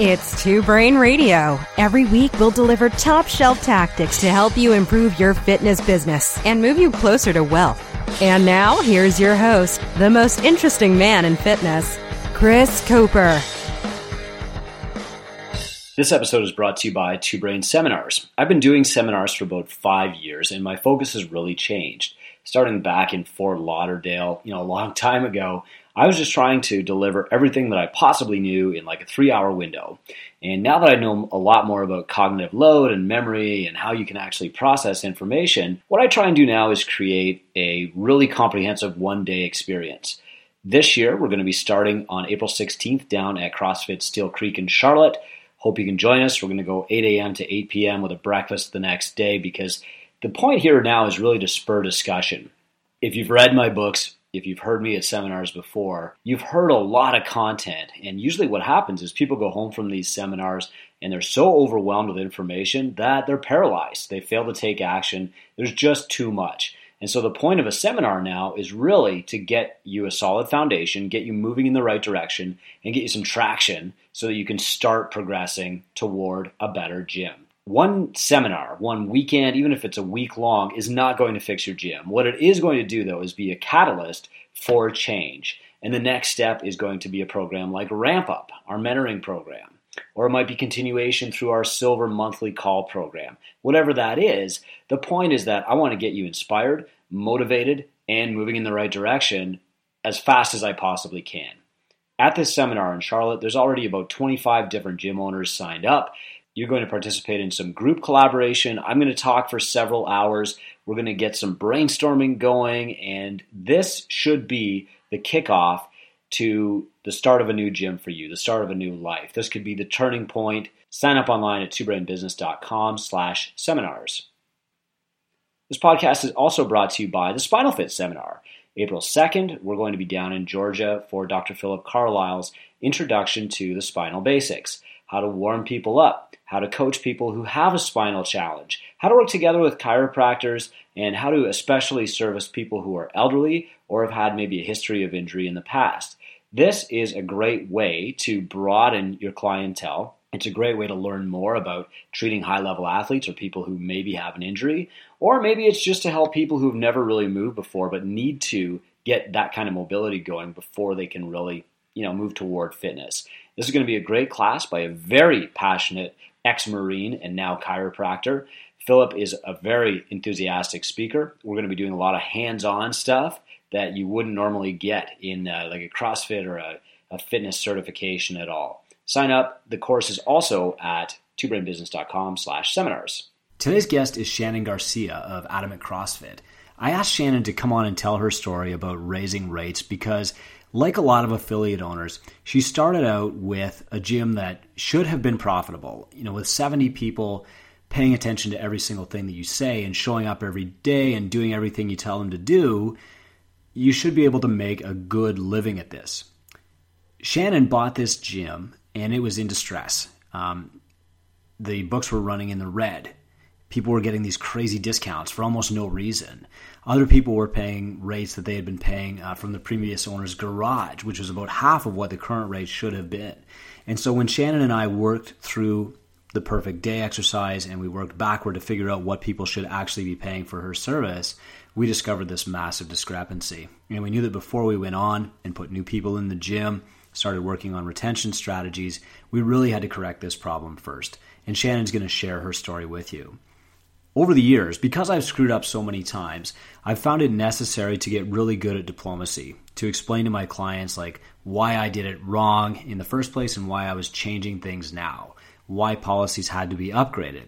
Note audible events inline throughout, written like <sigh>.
It's Two Brain Radio. Every week, we'll deliver top shelf tactics to help you improve your fitness business and move you closer to wealth. And now, here's your host, the most interesting man in fitness, Chris Cooper. This episode is brought to you by Two Brain Seminars. I've been doing seminars for about five years, and my focus has really changed. Starting back in Fort Lauderdale, you know, a long time ago, I was just trying to deliver everything that I possibly knew in like a three hour window. And now that I know a lot more about cognitive load and memory and how you can actually process information, what I try and do now is create a really comprehensive one day experience. This year, we're going to be starting on April 16th down at CrossFit Steel Creek in Charlotte. Hope you can join us. We're going to go 8 a.m. to 8 p.m. with a breakfast the next day because the point here now is really to spur discussion. If you've read my books, if you've heard me at seminars before, you've heard a lot of content. And usually what happens is people go home from these seminars and they're so overwhelmed with information that they're paralyzed. They fail to take action. There's just too much. And so the point of a seminar now is really to get you a solid foundation, get you moving in the right direction, and get you some traction so that you can start progressing toward a better gym one seminar, one weekend, even if it's a week long, is not going to fix your gym. What it is going to do, though, is be a catalyst for change. And the next step is going to be a program like Ramp Up, our mentoring program. Or it might be continuation through our silver monthly call program. Whatever that is, the point is that I want to get you inspired, motivated, and moving in the right direction as fast as I possibly can. At this seminar in Charlotte, there's already about 25 different gym owners signed up. You're going to participate in some group collaboration. I'm going to talk for several hours. We're going to get some brainstorming going, and this should be the kickoff to the start of a new gym for you, the start of a new life. This could be the turning point. Sign up online at twobrainbusiness.com slash seminars. This podcast is also brought to you by the Spinal Fit Seminar. April 2nd, we're going to be down in Georgia for Dr. Philip Carlisle's Introduction to the Spinal Basics how to warm people up, how to coach people who have a spinal challenge, how to work together with chiropractors, and how to especially service people who are elderly or have had maybe a history of injury in the past. This is a great way to broaden your clientele. It's a great way to learn more about treating high level athletes or people who maybe have an injury, or maybe it's just to help people who've never really moved before but need to get that kind of mobility going before they can really, you know, move toward fitness. This is going to be a great class by a very passionate ex Marine and now chiropractor. Philip is a very enthusiastic speaker. We're going to be doing a lot of hands on stuff that you wouldn't normally get in uh, like a CrossFit or a, a fitness certification at all. Sign up. The course is also at twobrainbusiness.com slash seminars. Today's guest is Shannon Garcia of Adamant CrossFit. I asked Shannon to come on and tell her story about raising rates because like a lot of affiliate owners, she started out with a gym that should have been profitable, you know, with 70 people paying attention to every single thing that you say and showing up every day and doing everything you tell them to do, you should be able to make a good living at this. Shannon bought this gym and it was in distress. Um, the books were running in the red. People were getting these crazy discounts for almost no reason. Other people were paying rates that they had been paying uh, from the previous owner's garage, which was about half of what the current rate should have been. And so when Shannon and I worked through the perfect day exercise and we worked backward to figure out what people should actually be paying for her service, we discovered this massive discrepancy. And we knew that before we went on and put new people in the gym, started working on retention strategies, we really had to correct this problem first. And Shannon's going to share her story with you. Over the years, because I've screwed up so many times, I've found it necessary to get really good at diplomacy, to explain to my clients like why I did it wrong in the first place and why I was changing things now, why policies had to be upgraded.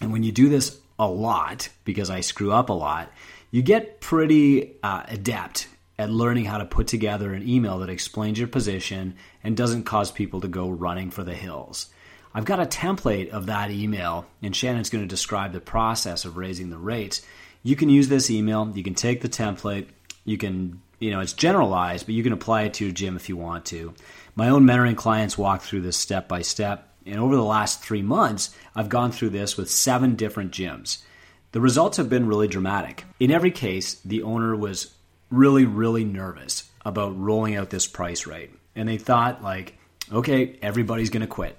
And when you do this a lot, because I screw up a lot, you get pretty uh, adept at learning how to put together an email that explains your position and doesn't cause people to go running for the hills. I've got a template of that email, and Shannon's going to describe the process of raising the rates. You can use this email. You can take the template. You can, you know, it's generalized, but you can apply it to your gym if you want to. My own mentoring clients walk through this step by step. And over the last three months, I've gone through this with seven different gyms. The results have been really dramatic. In every case, the owner was really, really nervous about rolling out this price rate. And they thought, like, okay, everybody's going to quit,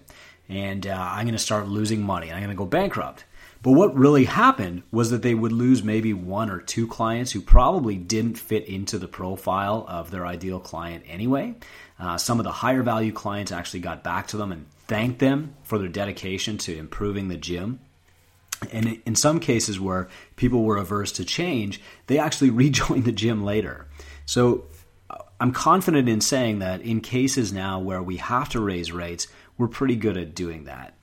and uh, I'm going to start losing money, and I'm going to go bankrupt. But what really happened was that they would lose maybe one or two clients who probably didn't fit into the profile of their ideal client anyway. Uh, some of the higher value clients actually got back to them and thanked them for their dedication to improving the gym. And in some cases where people were averse to change, they actually <laughs> rejoined the gym later. So uh, I'm confident in saying that in cases now where we have to raise rates, we're pretty good at doing that.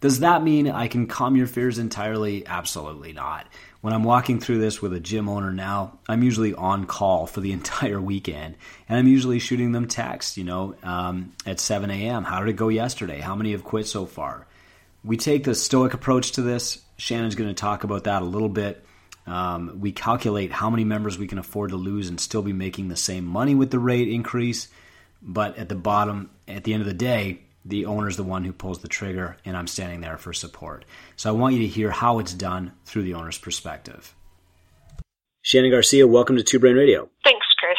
Does that mean I can calm your fears entirely? Absolutely not. When I'm walking through this with a gym owner now, I'm usually on call for the <laughs> entire weekend, and I'm usually shooting them texts, you know, um, at 7 a.m. How did it go yesterday? How many have quit so far? We take the stoic approach to this. Shannon's going to talk about that a little bit. Um, we calculate how many members we can afford to lose and still be making the same money with the rate increase. But at the bottom, at the end of the day, the owner's the one who pulls the trigger, and I'm standing there for support. So I want you to hear how it's done through the owner's perspective. Shannon Garcia, welcome to Two Brain Radio. Thanks, Chris.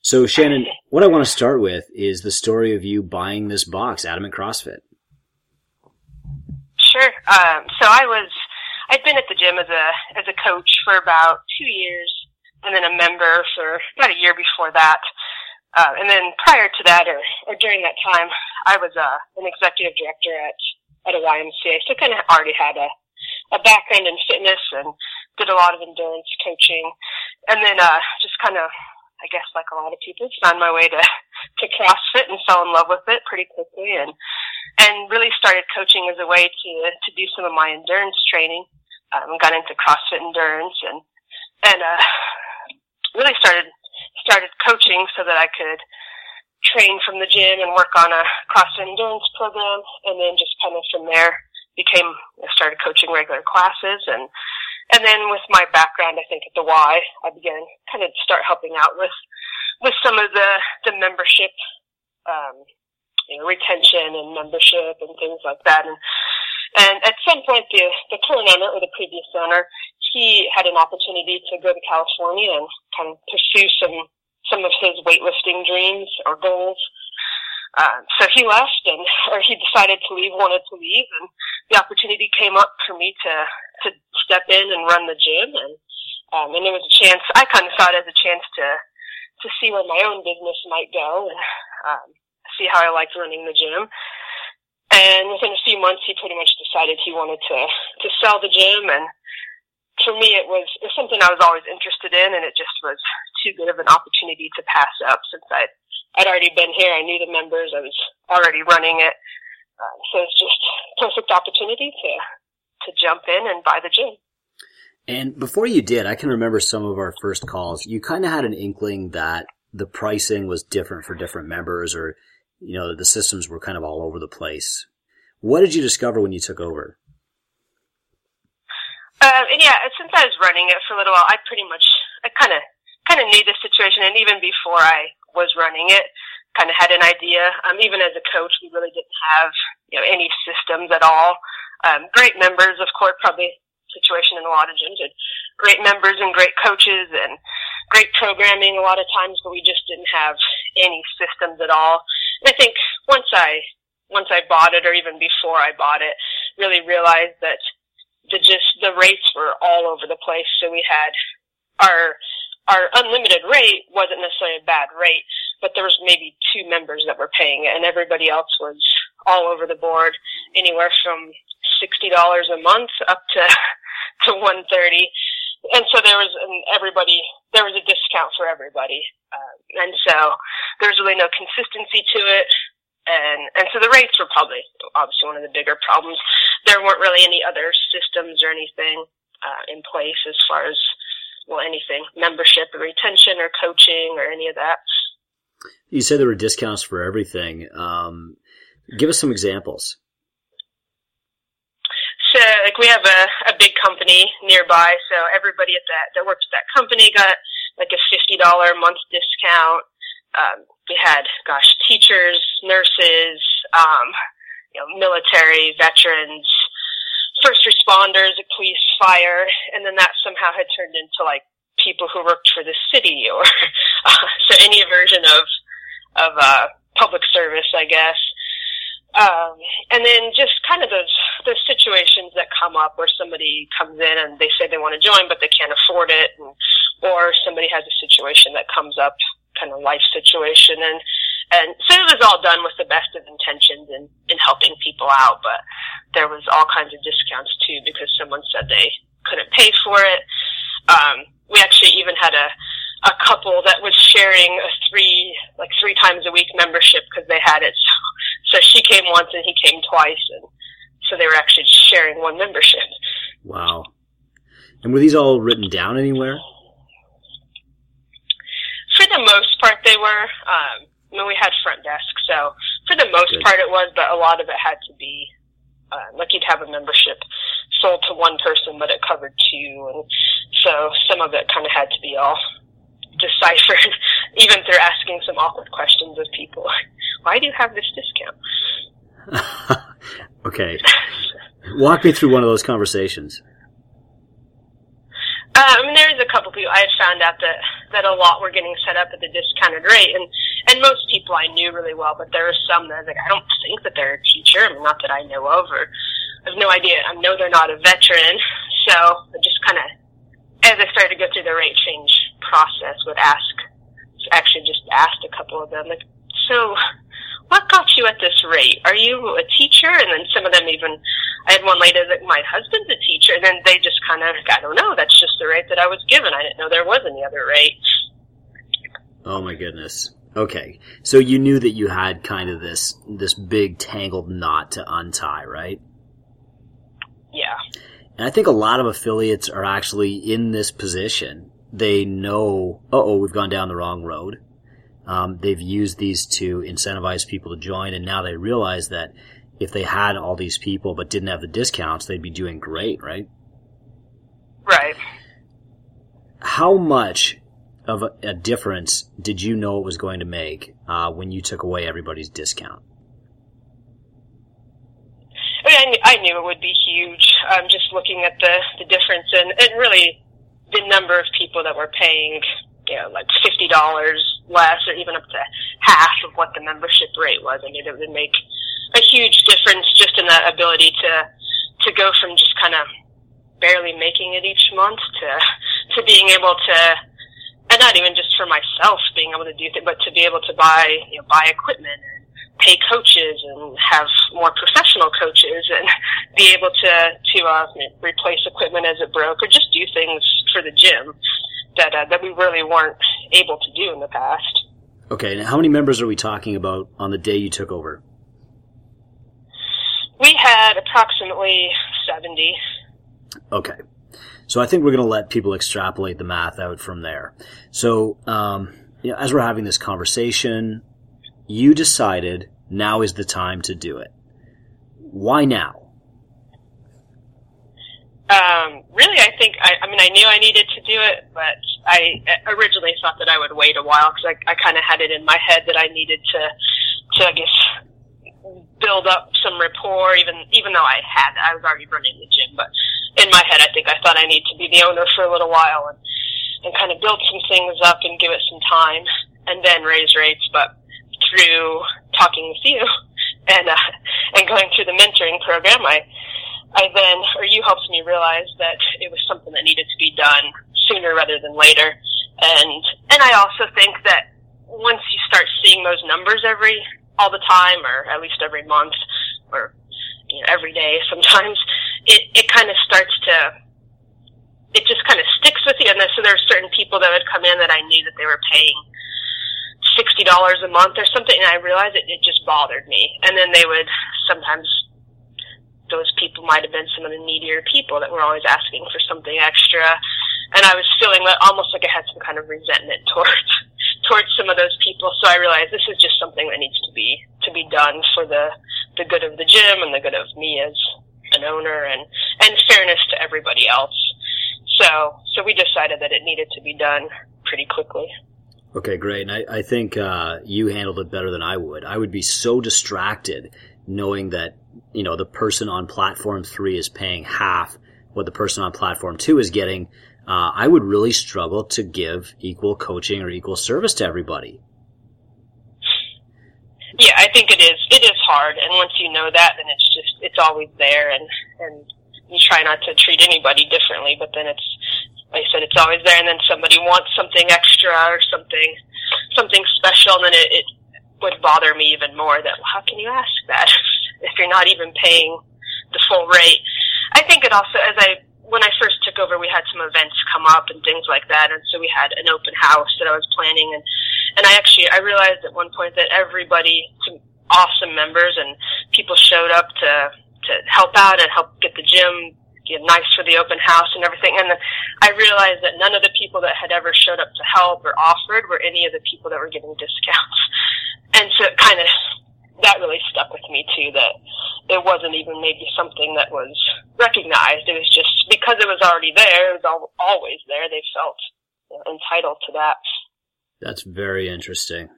So, Shannon, what I want to start with is the story of you buying this box, Adamant CrossFit. Sure. Um, so I was, I'd been at the gym as a as a coach for about two years, and then a member for about a year before that. Uh, and then prior to that, or, or during that time, I was uh, an executive director at at a YMCA, so kind of already had a a background in fitness and did a lot of endurance coaching, and then uh, just kind of, I guess, like a lot of people, found my way to <laughs> to CrossFit and fell in love with it pretty quickly, and and really started coaching as a way to to do some of my endurance training. Um, got into CrossFit endurance and and uh, <sighs> really started started coaching so that I could train from the gym and work on a CrossFit endurance program. And then just kind of from there became, I started coaching regular classes and, and then with my background, I think at the Y, I began kind of start helping out with, with some of the, the membership, um, you know, retention and membership and things like that. And, and at some point, the, the current owner or the previous owner, he had an opportunity to go to California and kind of pursue some some of his weightlifting dreams or goals. Uh, so he left and, or he decided to leave, wanted to leave, and the opportunity came up for me to, to step in and run the gym. And, um, and it was a chance, I kind of saw it as a chance to, to see where my own business might go and, um, see how I liked running the gym. And within a few months, he pretty much decided he wanted to, to sell the gym and, for me, it was, it was something I was always interested in, and it just was too good of an opportunity to pass up since I'd, I'd already been here. I knew the members. I was already running it. Um, so it's just perfect opportunity to, to jump in and buy the gym. And before you did, I can remember some of our first calls. You kind of had an inkling that the pricing was different for different members or, you know, the systems were kind of all over the place. What did you discover when you took over? Um, and yeah, since I was running it for a little while, I pretty much, I kind of, kind of knew the situation. And even before I was running it, kind of had an idea. Um, even as a coach, we really didn't have, you know, any systems at all. Um, great members, of course, probably situation in a lot of gyms. And great members and great coaches and great programming a lot of times, but we just didn't have any systems at all. And I think once I, once I bought it or even before I bought it, really realized that the just the rates were all over the place. So we had our our unlimited rate wasn't necessarily a bad rate, but there was maybe two members that were paying it, and everybody else was all over the board, anywhere from sixty dollars a month up to <laughs> to one thirty. And so there was and everybody there was a discount for everybody, um, and so there was really no consistency to it and and so the rates were probably obviously one of the bigger problems. There weren't really any other systems or anything uh, in place as far as well anything membership or retention or coaching or any of that. You said there were discounts for everything. Um, give us some examples. So, like, we have a, a big company nearby, so everybody at that that works at that company got like a fifty dollar a month discount um, we had, gosh, teachers, nurses, um, you know, military, veterans, first responders, police, fire, and then that somehow had turned into like people who worked for the city <laughs> or uh, so any version of of uh, public service, I guess. Um, and then just kind of those those situations that come up where somebody comes in and they say they want to join but they can't afford it, and, or somebody has a situation that comes up, kind of life situation, and and so it was all done with the best of intentions in in helping people out, but there was all kinds of discounts too because someone said they couldn't pay for it. Um, we actually even had a a couple that was sharing a three like three times a week membership because they had it. So, so she came once and he came twice, and so they were actually sharing one membership. Wow. And were these all written down anywhere? The most part, they were. Um, I mean, we had front desk, so for the most Good. part it was, but a lot of it had to be uh, like you'd have a membership sold to one person, but it covered two, and so some of it kind of had to be all deciphered, <laughs> even through asking some awkward questions of people. Why do you have this discount? <laughs> okay. Walk me through one of those conversations. Um, I mean, there is a couple people I found out that that a lot were getting set up at the discounted rate, and and most people I knew really well, but there are some that like I don't think that they're a teacher. I mean, not that I know of, or I have no idea. I know they're not a veteran, so I just kind of as I started to go through the rate change process, would ask, actually just asked a couple of them, like, so what got you at this rate? Are you a teacher? And then some of them even, I had one lady that my husband's a teacher, and then they just kind of, I don't know, that's just the rate that I was given. I didn't know there was any other rate. Oh my goodness. Okay, so you knew that you had kind of this this big tangled knot to untie, right? Yeah. And I think a lot of affiliates are actually in this position. They know, oh, we've gone down the wrong road. Um, they've used these to incentivize people to join, and now they realize that if they had all these people but didn't have the discounts, they'd be doing great, right? Right. How much of a, a difference did you know it was going to make uh, when you took away everybody's discount? I mean, I knew, I knew it would be huge. Um, just looking at the the difference and and really the number of people that were paying, you know, like fifty dollars less, or even up to half of what the membership rate was. I mean, it would make a huge difference just in that ability to to go from just kind of barely making it each month to to being able to and not even just for myself being able to do things, but to be able to buy you know buy equipment pay coaches and have more professional coaches and <laughs> be able to to uh, replace equipment as it broke or just do things for the gym that uh, that we really weren't able to do in the past. Okay, now how many members are we talking about on the day you took over? We had approximately seventy. Okay. So I think we're going to let people extrapolate the math out from there. So, um, you know, as we're having this conversation, you decided now is the time to do it. Why now? Um, really, I think I, I mean I knew I needed to do it, but I originally thought that I would wait a while because I, I kind of had it in my head that I needed to, to I guess, build up some rapport. Even even though I had, I was already running the gym, but in my head, I think I thought I need to be the owner for a little while and and kind of build some things up and give it some time, and then raise rates. But through talking with you <laughs> and uh, and going through the mentoring program, I I then or you helped me realize that it was something that needed to be done sooner rather than later. And and I also think that once you start seeing those numbers every all the time, or at least every month, or you know, every day <laughs> sometimes, it it kind of starts to it just kind of sticks with you. And so there are certain people that would come in that I knew that they were paying sixty dollars a month or something, and I realized it, it just bothered me. And then they would sometimes those people might have been some of the needier people that were always asking for something extra, and I was feeling that almost like I had some kind of resentment <laughs> towards towards some of those people. So I realized this is just something that needs to be to be done for the the good of the gym and the good of me as an owner and and fairness to everybody else. So so we decided that it needed to be done pretty quickly. Okay, great. And I, I think uh, you handled it better than I would. I would be so distracted knowing that you know the person on platform three is paying half what the person on platform two is getting. Uh, I would really struggle to give equal coaching or equal service to everybody. yeah, I think it is. It is hard, and once you know that, then it's just it's always there, and and you try not to treat anybody differently. But then it's like I said, it's always there, and then somebody wants something extra or something something special, and then it, it would bother me even more. That well, how can you ask that <laughs> if you're not even paying the full rate? I think it also, as I when I first took over, we had some events come up and things like that, and so we had an open house that I was planning, and and I actually I realized at one point that everybody, some awesome members and people showed up to to help out and help get the gym get nice for the open house and everything, and then I realized that none of the people that had ever showed up to help or offered were any of the people that were getting discounts, <laughs> and so it kind of that really stuck with me too. That it wasn't even maybe something that was recognized. It was just because it was already there. It was always there. They felt entitled to that. That's very interesting.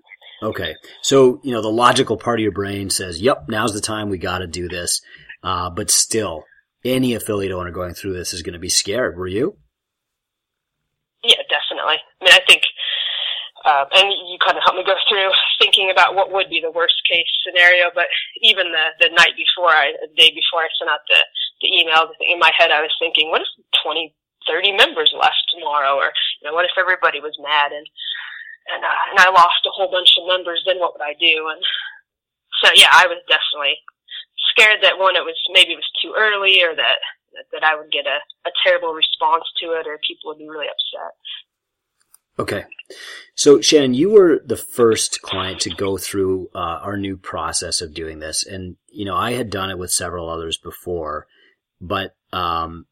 Okay, so you know the logical part of your brain says, "Yep, now's the time. We got to do this." Uh, but still, any affiliate owner going through this is going to be scared. Were you? Yeah, definitely. I mean, I think uh, and you kind of helped me go through thinking about what would be the worst case scenario. But even the the night before, I the day before I sent out the the email, in my head I was thinking, what if 20, 30 members left tomorrow, or you know, what if everybody was mad and and uh, and I lost a whole bunch of members? Then what would I do? And so yeah, I was definitely scared that one, it was maybe it was too early, or that that I would get a, a terrible response to it, or people would be really upset. Okay. So Shannon, you were the first client to go through uh, our new process of doing this. And, you know, I had done it with several others before, but, um,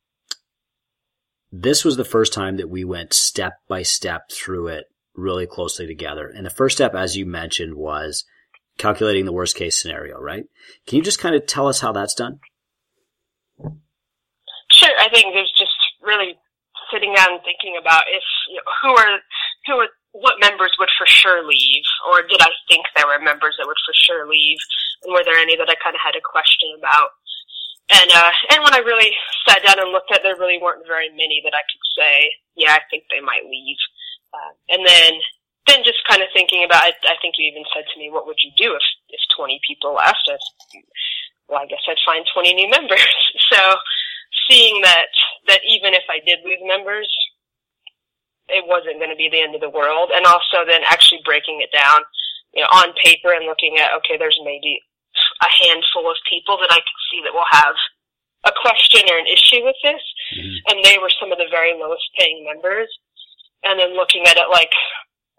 this was the first time that we went step by step through it really closely together. And the first step, as you mentioned, was calculating the worst case scenario, right? Can you just kind of tell us how that's done? Sure. I think there's just really sitting down and thinking about if you know, who are who are what members would for sure leave, or did I think there were members that would for sure leave, and were there any that I kind of had a question about? And uh, and when I really sat down and looked at, there really weren't very many that I could say, yeah, I think they might leave. Uh, and then then just kind of thinking about it, I think you even said to me, what would you do if if 20 people left? I, well, I guess I'd find 20 new members. <laughs> so seeing that that even if I did lose members, it wasn't going to be the end of the world, and also then actually breaking it down, you know, on paper and looking at okay, there's maybe a handful of people that I could see that will have a question or an issue with this, mm-hmm. and they were some of the very lowest paying members, and then looking at it like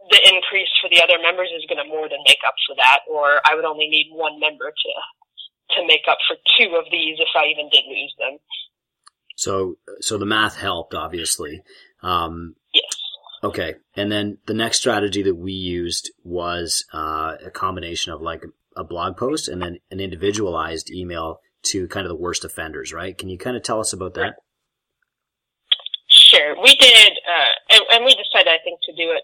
the increase for the other members is going to more than make up for that, or I would only need one member to to make up for two of these if I even did lose them. So, so the math helped, obviously. Um, yes. Okay. And then the next strategy that we used was uh, a combination of like a blog post and then an individualized email to kind of the worst offenders, right? Can you kind of tell us about that? Sure. We did, uh, and, and we decided, I think, to do it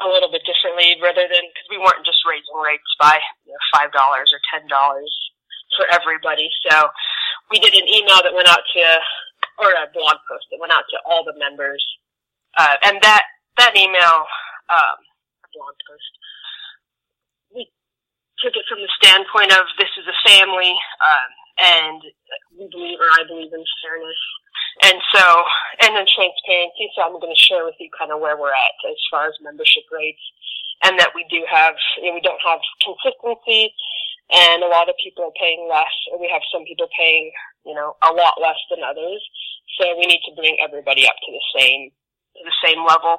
a little bit differently rather than, because we weren't just raising rates by you know, $5 or $10 for everybody. So we did an email that went out to, or a blog post that went out to all the members, uh, and that that email, um, blog post, we took it from the standpoint of this is a family, um, and we believe, or I believe in fairness, and so, and then transparency. So I'm going to share with you kind of where we're at as far as membership rates, and that we do have, you know, we don't have consistency and a lot of people are paying less, or we have some people paying, you know, a lot less than others. So we need to bring everybody up to the same, to the same level.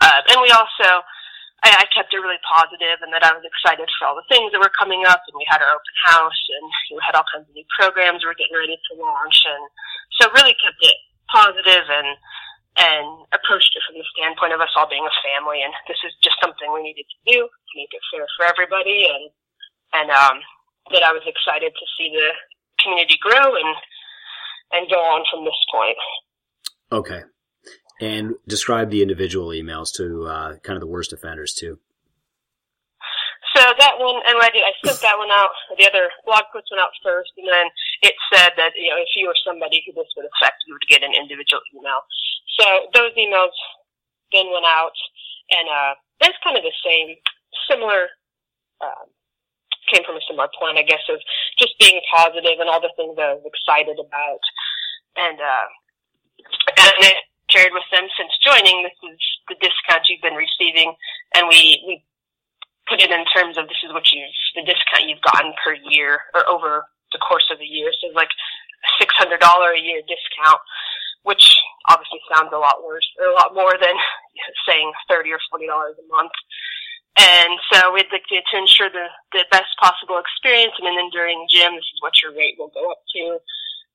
Uh, and we also, I, I kept it really positive and that I was excited for all the things that were coming up and we had our open house and we had all kinds of new programs we are getting ready to launch and so really kept it positive and and approached it from the standpoint of us all being a family and this is just something we needed to do to make it fair for everybody and and um, that I was excited to see the community grow and and go on from this point. Okay. And describe the individual emails to uh, kind of the worst offenders too. So that one, and I did, I sent that one out. The other blog post went out first, and then it said that you know if you were somebody who this would affect, you would get an individual email. So those emails then went out, and uh, that's kind of the same, similar um, came from a similar point, I guess, of just being positive and all the things I was excited about. And, uh, and I shared with them since joining, this is the discount you've been receiving. And we, we put it in terms of this is what you've, the discount you've gotten per year or over the course of the year. So it's like $600 a year discount, which obviously sounds a lot worse or a lot more than <laughs> saying 30 or $40 a month. And so we'd like to, to ensure the, the best possible experience and then during gym, this is what your rate will go up to.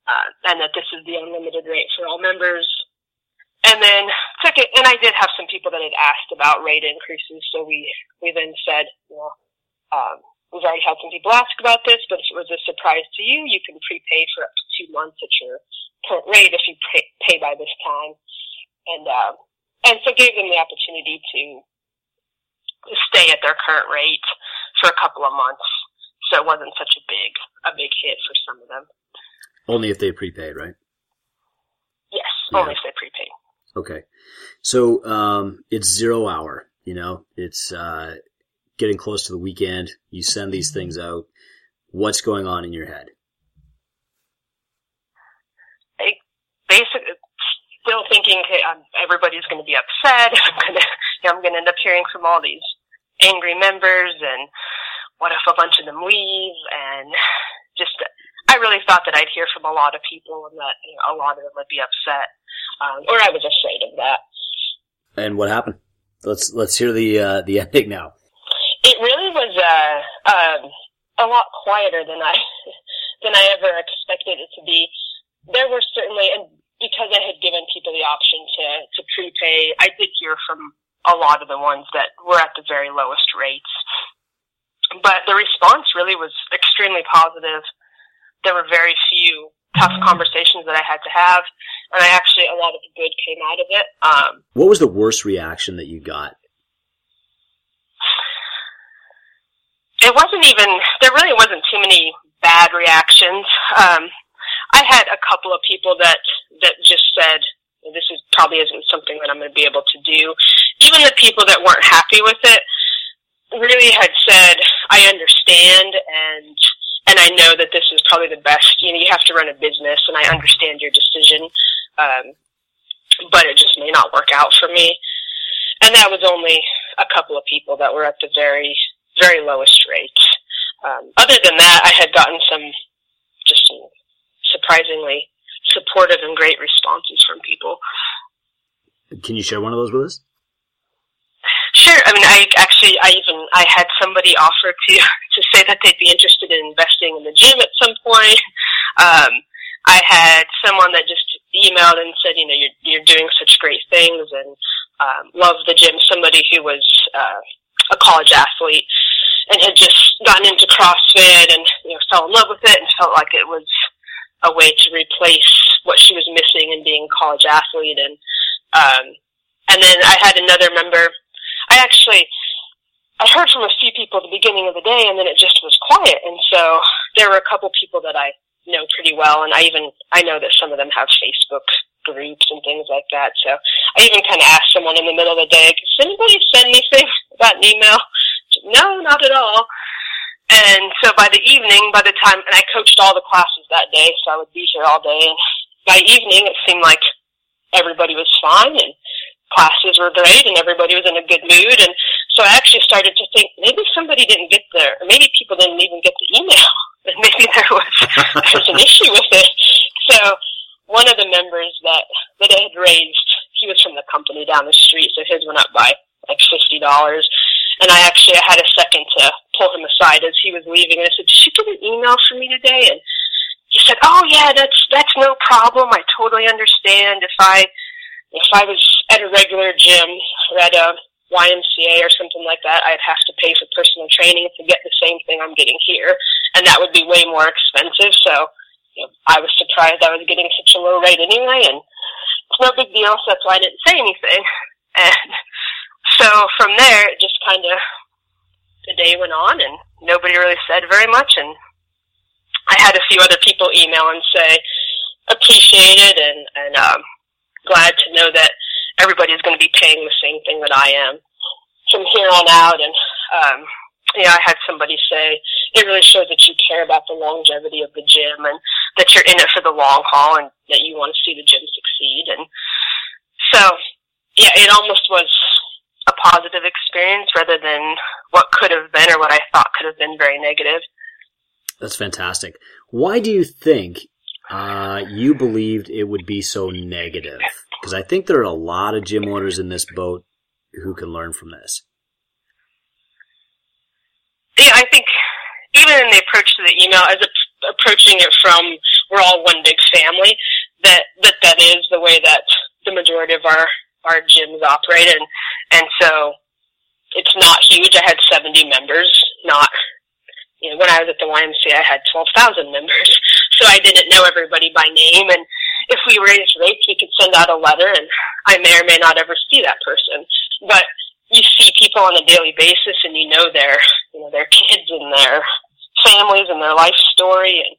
Uh, and that this is the unlimited rate for all members. And then took it, and I did have some people that had asked about rate increases, so we, we then said, well, um, we've already had some people ask about this, but if it was a surprise to you, you can prepay for up to two months at your current rate if you pay, pay by this time. And, uh, and so gave them the opportunity to stay at their current rate for a couple of months. So it wasn't such a big a big hit for some of them. Only if they prepaid, right? Yes, yeah. only if they prepaid. Okay, so um, it's zero hour. You know, it's uh, getting close to the weekend. You send these things out. What's going on in your head? I basically still thinking, hey, I'm, everybody's going to be upset. <laughs> I'm going to, you know, I'm going to end up hearing from all these angry members and what if a bunch of them leave and just I really thought that I'd hear from a lot of people and that you know, a lot of them would be upset um, or I was afraid of that. And what happened? Let's let's hear the uh, the <laughs> ending now. It really was uh, um, a lot quieter than I <laughs> than I ever expected it to be. There were certainly, and because I had given people the option to to prepay, I did hear from a lot of the ones that were at the very lowest rates. But the response really was extremely positive. There were very few tough conversations that I had to have, and I actually a lot of the good came out of it. Um, what was the worst reaction that you got? It wasn't even. There really wasn't too many bad reactions. Um, I had a couple of people that that just said, "This is probably isn't something that I'm going to be able to do." even the people that weren't happy with it really had said, I understand and and I know that this is probably the best. You know, you have to run a business, and I understand your decision, um, but it just may not work out for me. And that was only a couple of people that were at the very, very lowest rates. Um, other than that, I had gotten some just some surprisingly supportive and great responses from people. Can you share one of those with us? Sure. I mean, I actually, I even, I had somebody offer to, <laughs> to say that they'd be interested in investing in the gym at some point. Um, I had someone that just emailed and said, you know, you're, you're doing such great things and, um, love the gym. Somebody who was, uh, a college athlete and had just gotten into CrossFit and, you know, fell in love with it and felt like it was a way to replace what she was missing in being a college athlete. And, um, and then I had another member I actually, I heard from a few people at the beginning of the day and then it just was quiet. And so there were a couple people that I know pretty well. And I even, I know that some of them have Facebook groups and things like that. So I even kind of asked someone in the middle of the day, does anybody send anything about an email? No, not at all. And so by the evening, by the time, and I coached all the classes that day, so I would be here all day. And by evening, it seemed like everybody was fine and classes were great and everybody was in a good mood. And so I actually started to think maybe somebody didn't get there, or maybe people didn't even get the email. <laughs> And maybe there was, there was an issue with it. So one of the members that, that I had raised, he was from the company down the street, so his went up by like $50. And I actually I had a second to pull him aside as he was leaving. And I said, did you get an email from me today? And he said, oh yeah, that's, that's no problem. I totally understand if I, if I was at a regular gym or at a YMCA or something like that, I'd have to pay for personal training to get the same thing I'm getting here, and that would be way more expensive. So you know, I was surprised I was getting such a low rate anyway, and it's no big deal. So that's why I didn't say anything. <laughs> And so from there, it just kind of the day went on, and nobody really said very much. And I had a few other people email and say appreciate it, and and um, glad to know that everybody is going to be paying the same thing that I am from here on out. And um, you I had somebody say, it really shows that you care about the longevity of the gym and that you're in it for the long haul and that you want to see the gym succeed. And so, yeah, it almost was a positive experience rather than what could have been or what I thought could have been very negative. That's fantastic. Why do you think uh, you believed it would be so negative? Because I think there are a lot of gym owners in this boat who can learn from this. Yeah, I think even in the approach to the email, as a, approaching it from we're all one big family, that that that is the way that the majority of our our gyms operate, and and so it's not huge. I had 70 members, not you know when I was at the YMCA, I had 12,000 members, so I didn't know everybody by name, and if we raised rates, we could send out a letter, and I may or may not ever see that person, but you see people on a daily basis and you know their you know their kids and their families and their life story and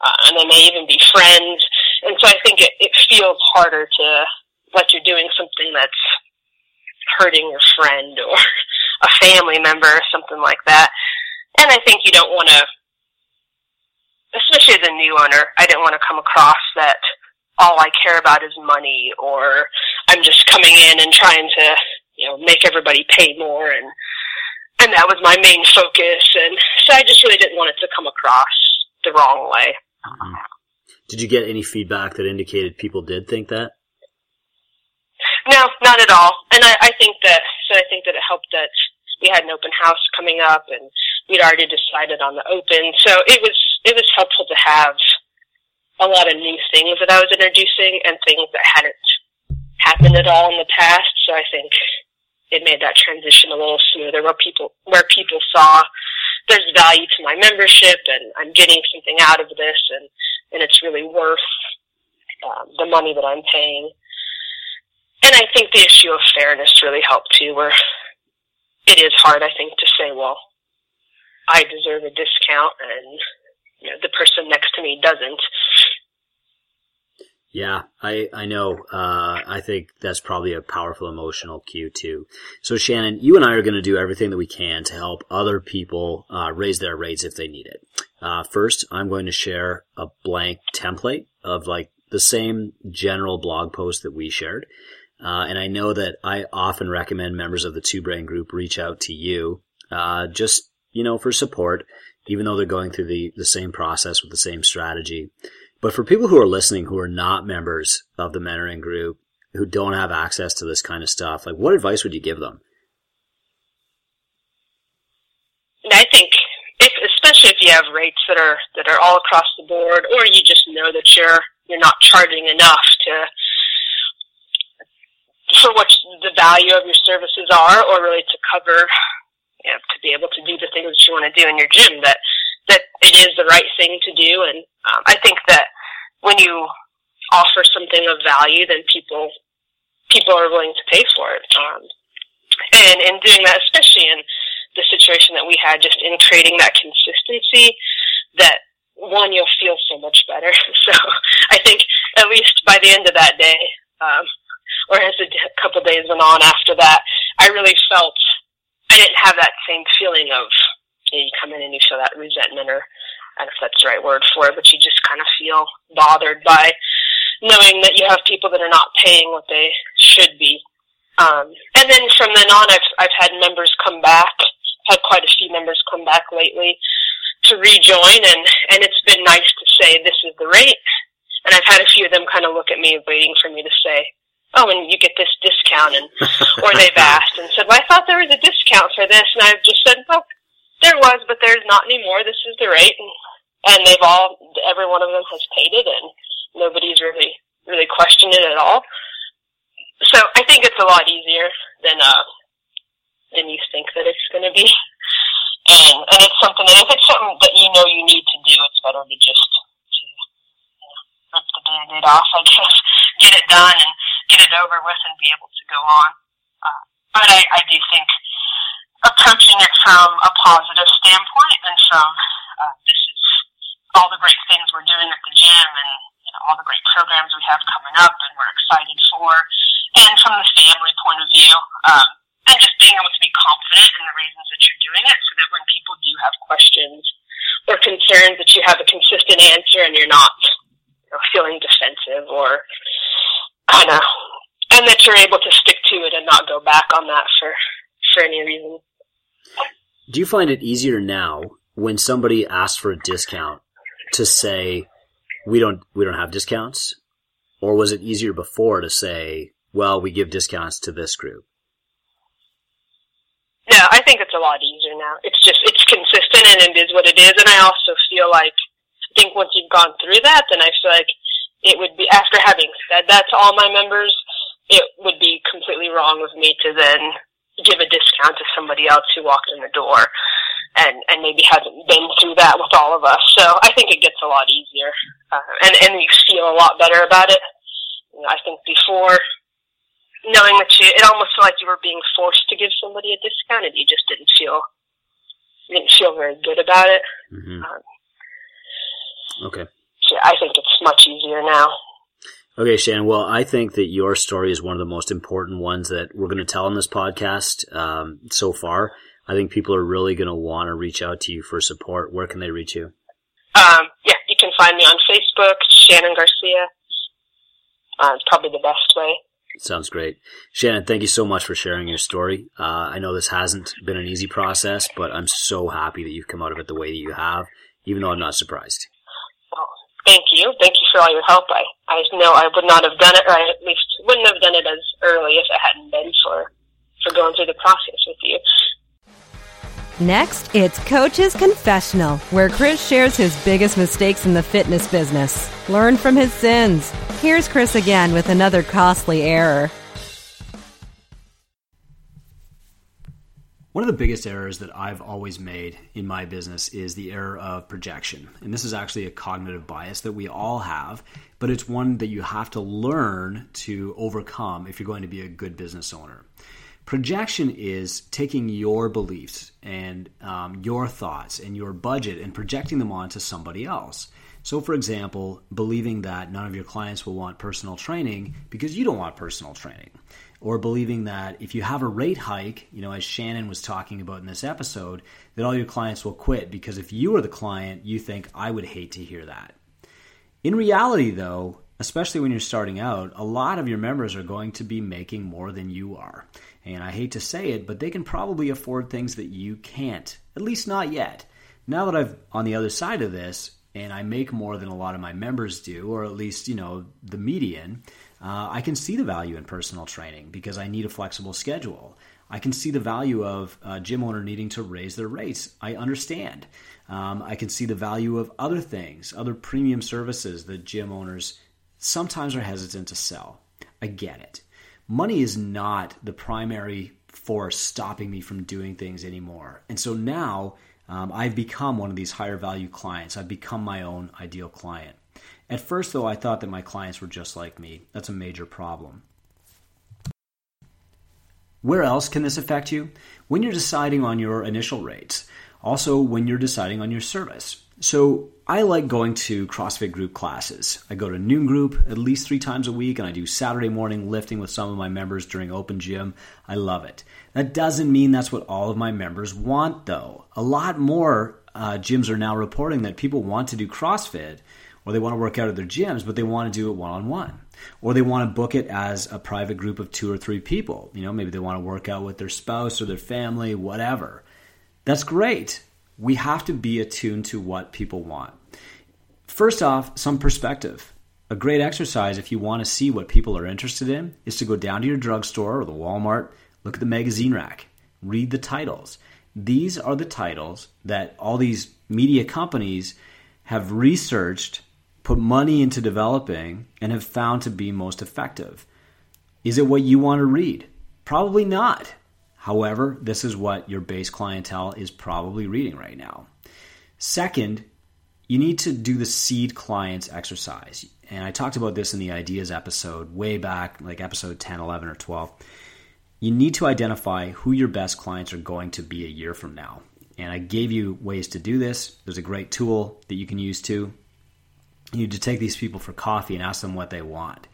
uh, and they may even be friends. And so I think it, it feels harder to like you're doing something that's hurting your friend or <laughs> a family member or something like that. And I think you don't want to especially as a new owner I didn't want to come across that all I care about is money or I'm just coming in and trying to you know, make everybody pay more and and that was my main focus and so I just really didn't want it to come across the wrong way. Mm-hmm. Did you get any feedback that indicated people did think that? No, not at all. And I, I think that so I think that it helped that we had an open house coming up and we'd already decided on the open. So it was it was helpful to have a lot of new things that I was introducing and things that hadn't happened at all in the past. So I think it made that transition a little smoother where people where people saw there's value to my membership and I'm getting something out of this and and it's really worth um, the money that I'm paying. And I think the issue of fairness really helped too, where it is hard, I think, to say, well, I deserve a discount and you know, the person next to me doesn't. Yeah, I, I know. Uh, I think that's probably a powerful emotional cue too. So Shannon, you and I are going to do everything that we can to help other people uh, raise their rates if they need it. Uh, first, I'm going to share a blank template of like the same general blog post that we shared. Uh, and I know that I often recommend members of the Two Brain Group reach out to you, uh, just you know, for support, even though they're going through the the same process with the same strategy. But for people who are listening who are not members of the mentoring group, who don't have access to this kind of stuff, like what advice would you give them? I think if, especially if you have rates that are that are all across the board, or you just know that you're you're not charging enough to for what the value of your services are, or really to cover, you know, to be able to do the things that you want to do in your gym. That that it is the right thing to do, and um, I think that when you offer something of value, then people people are willing to pay for it. Um, and in doing that, especially in the situation that we had, just in creating that consistency, that one you'll feel so much better. <laughs> So I think at least by the end of that day, um, or as a couple days went on after that, I really felt I didn't have that same feeling of you, know, you come in and you feel that resentment or I don't know if that's the right word for it, but you just kind of feel bothered by knowing that you have people that are not paying what they should be. Um, and then from then on, I've I've had members come back, had quite a few members come back lately to rejoin, and and it's been nice to say this is the rate. And I've had a few of them kind of look at me, waiting for me to say, "Oh, and you get this discount," and <laughs> or they've asked and said, "Well, I thought there was a discount for this," and I've just said, "Well, there was, but there's not anymore. This is the rate." And and they've all every one of them has paid it and nobody's really really questioned it at all so i think it's a lot easier than uh than you think that it's going to be and and it's something and if it's something that you know you need to do it's better to just to, you know, rip the band-aid off i guess <laughs> get it done and get it over with and be able to go on uh, but i i do think approaching it from a positive standpoint and from uh, this is all the great things we're doing at the gym and you know, all the great programs we have coming up and we're excited for. And from the family point of view, um, and just being able to be confident in the reasons that you're doing it so that when people do have questions or concerns that you have a consistent answer and you're not you know, feeling defensive or kind of, that you're able to stick to it and not go back on that for, for any reason. Do you find it easier now when somebody asks for a discount to say, we don't, we don't have discounts? Or was it easier before to say, well, we give discounts to this group? No, I think it's a lot easier now. It's just, it's consistent and it is what it is. And I also feel like, I think once you've gone through that, then I feel like it would be, after having said that to all my members, it would be completely wrong of me to then give a discount to somebody else who walked in the door and, and maybe hasn't been through that with all of us. So I think it gets a lot easier. Uh, and, and you feel a lot better about it. You know, I think before, knowing that you, it almost felt like you were being forced to give somebody a discount, and you just didn't feel, you didn't feel very good about it. Mm-hmm. Um, okay. So I think it's much easier now. Okay, Shannon. Well, I think that your story is one of the most important ones that we're going to tell on this podcast um, so far. I think people are really going to want to reach out to you for support. Where can they reach you? Um, yeah, you can find me on Facebook, Shannon Garcia. Uh, it's probably the best way. Sounds great. Shannon, thank you so much for sharing your story. Uh, I know this hasn't been an easy process, but I'm so happy that you've come out of it the way that you have, even though I'm not surprised. Thank you. Thank you for all your help. I, I know I would not have done it, or I at least wouldn't have done it as early if it hadn't been for, for going through the process with you. Next, it's Coach's Confessional, where Chris shares his biggest mistakes in the fitness business. Learn from his sins. Here's Chris again with another costly error. One of the biggest errors that I've always made in my business is the error of projection. And this is actually a cognitive bias that we all have, but it's one that you have to learn to overcome if you're going to be a good business owner. Projection is taking your beliefs and um, your thoughts and your budget and projecting them onto somebody else. So, for example, believing that none of your clients will want personal training because you don't want personal training. Or believing that if you have a rate hike, you know, as Shannon was talking about in this episode, that all your clients will quit because if you are the client, you think, I would hate to hear that. In reality, though, especially when you're starting out, a lot of your members are going to be making more than you are. And I hate to say it, but they can probably afford things that you can't, at least not yet. Now that I've on the other side of this and I make more than a lot of my members do, or at least, you know, the median, uh, I can see the value in personal training because I need a flexible schedule. I can see the value of a gym owner needing to raise their rates. I understand. Um, I can see the value of other things, other premium services that gym owners sometimes are hesitant to sell. I get it money is not the primary force stopping me from doing things anymore. And so now um, I've become one of these higher value clients. I've become my own ideal client. At first, though, I thought that my clients were just like me. That's a major problem. Where else can this affect you? When you're deciding on your initial rates, also when you're deciding on your service. So I like going to CrossFit group classes. I go to noon group at least three times a week, and I do Saturday morning lifting with some of my members during open gym. I love it. That doesn't mean that's what all of my members want, though. A lot more uh, gyms are now reporting that people want to do CrossFit or they want to work out at their gyms, but they want to do it one on one. Or they want to book it as a private group of two or three people. You know, maybe they want to work out with their spouse or their family, whatever. That's great we have to be attuned to what people want. First off, some perspective. A great exercise, if you want to see what people are interested in, is to go down to your drugstore or the Walmart, look at the magazine rack, read the titles. These are the titles that all these media companies have researched, put money into developing, and have found to be most effective. Is it what you want to read? Probably not. However, this is what your base clientele is probably reading right now. Second, you need to do the seed clients exercise. And I talked about this in the ideas episode way back, like episode 10, 11, or 12. You need to identify who your best clients are going to be a year from now. And I gave you ways to do this. There's a great tool that you can use too. You need to take these people for coffee and ask them what they want.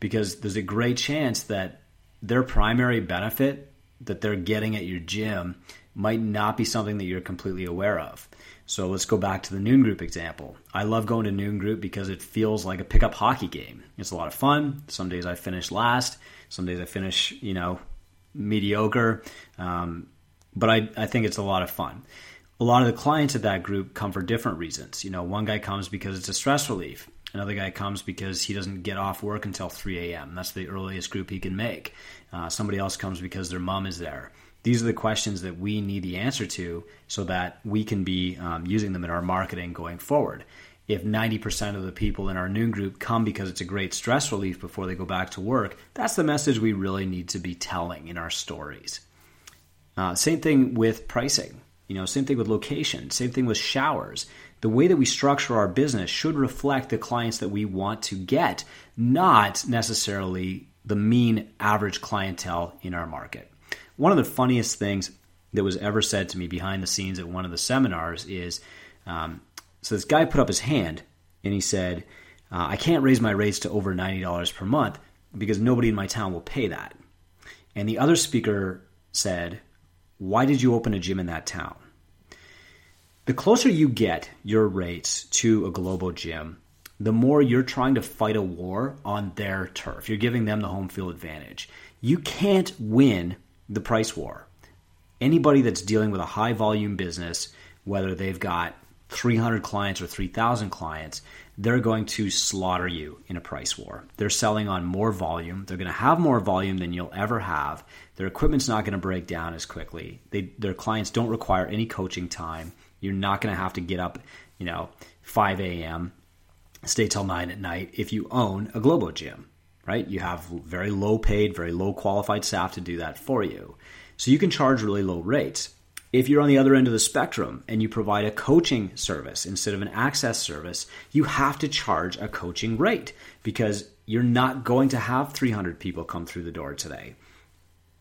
Because there's a great chance that their primary benefit that they're getting at your gym might not be something that you're completely aware of. So let's go back to the noon group example. I love going to noon group because it feels like a pickup hockey game. It's a lot of fun. Some days I finish last. Some days I finish, you know, mediocre. Um, but I, I think it's a lot of fun. A lot of the clients of that group come for different reasons. You know, one guy comes because it's a stress relief. Another guy comes because he doesn't get off work until 3 a.m. That's the earliest group he can make. Uh, somebody else comes because their mom is there. These are the questions that we need the answer to so that we can be um, using them in our marketing going forward. If 90% of the people in our noon group come because it's a great stress relief before they go back to work, that's the message we really need to be telling in our stories. Uh, same thing with pricing. You know, same thing with location, same thing with showers. The way that we structure our business should reflect the clients that we want to get, not necessarily the mean average clientele in our market. One of the funniest things that was ever said to me behind the scenes at one of the seminars is um, so this guy put up his hand and he said, uh, I can't raise my rates to over $90 per month because nobody in my town will pay that. And the other speaker said, Why did you open a gym in that town? The closer you get your rates to a Globo gym, the more you're trying to fight a war on their turf. You're giving them the home field advantage. You can't win the price war. Anybody that's dealing with a high volume business, whether they've got 300 clients or 3,000 clients, they're going to slaughter you in a price war. They're selling on more volume. They're going to have more volume than you'll ever have. Their equipment's not going to break down as quickly. They, their clients don't require any coaching time. You're not going to have to get up, you know, 5 a.m., stay till 9 at night if you own a Globo gym, right? You have very low paid, very low qualified staff to do that for you. So you can charge really low rates. If you're on the other end of the spectrum and you provide a coaching service instead of an access service, you have to charge a coaching rate because you're not going to have 300 people come through the door today.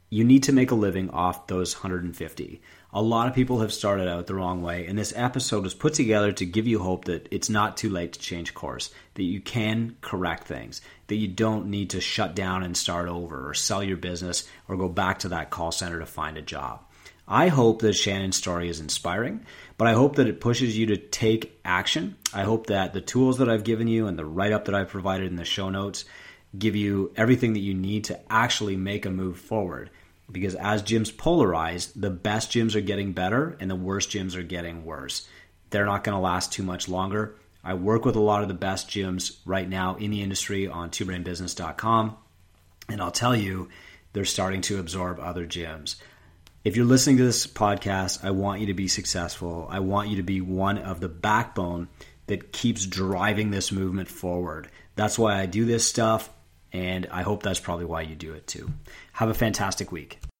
You need to make a living off those 150. A lot of people have started out the wrong way, and this episode was put together to give you hope that it's not too late to change course, that you can correct things, that you don't need to shut down and start over, or sell your business, or go back to that call center to find a job. I hope that Shannon's story is inspiring, but I hope that it pushes you to take action. I hope that the tools that I've given you and the write up that I've provided in the show notes give you everything that you need to actually make a move forward because as gyms polarize, the best gyms are getting better and the worst gyms are getting worse. They're not going to last too much longer. I work with a lot of the best gyms right now in the industry on twobrainbusiness.com, and I'll tell you, they're starting to absorb other gyms. If you're listening to this podcast, I want you to be successful. I want you to be one of the backbone that keeps driving this movement forward. That's why I do this stuff, and I hope that's probably why you do it too. Have a fantastic week.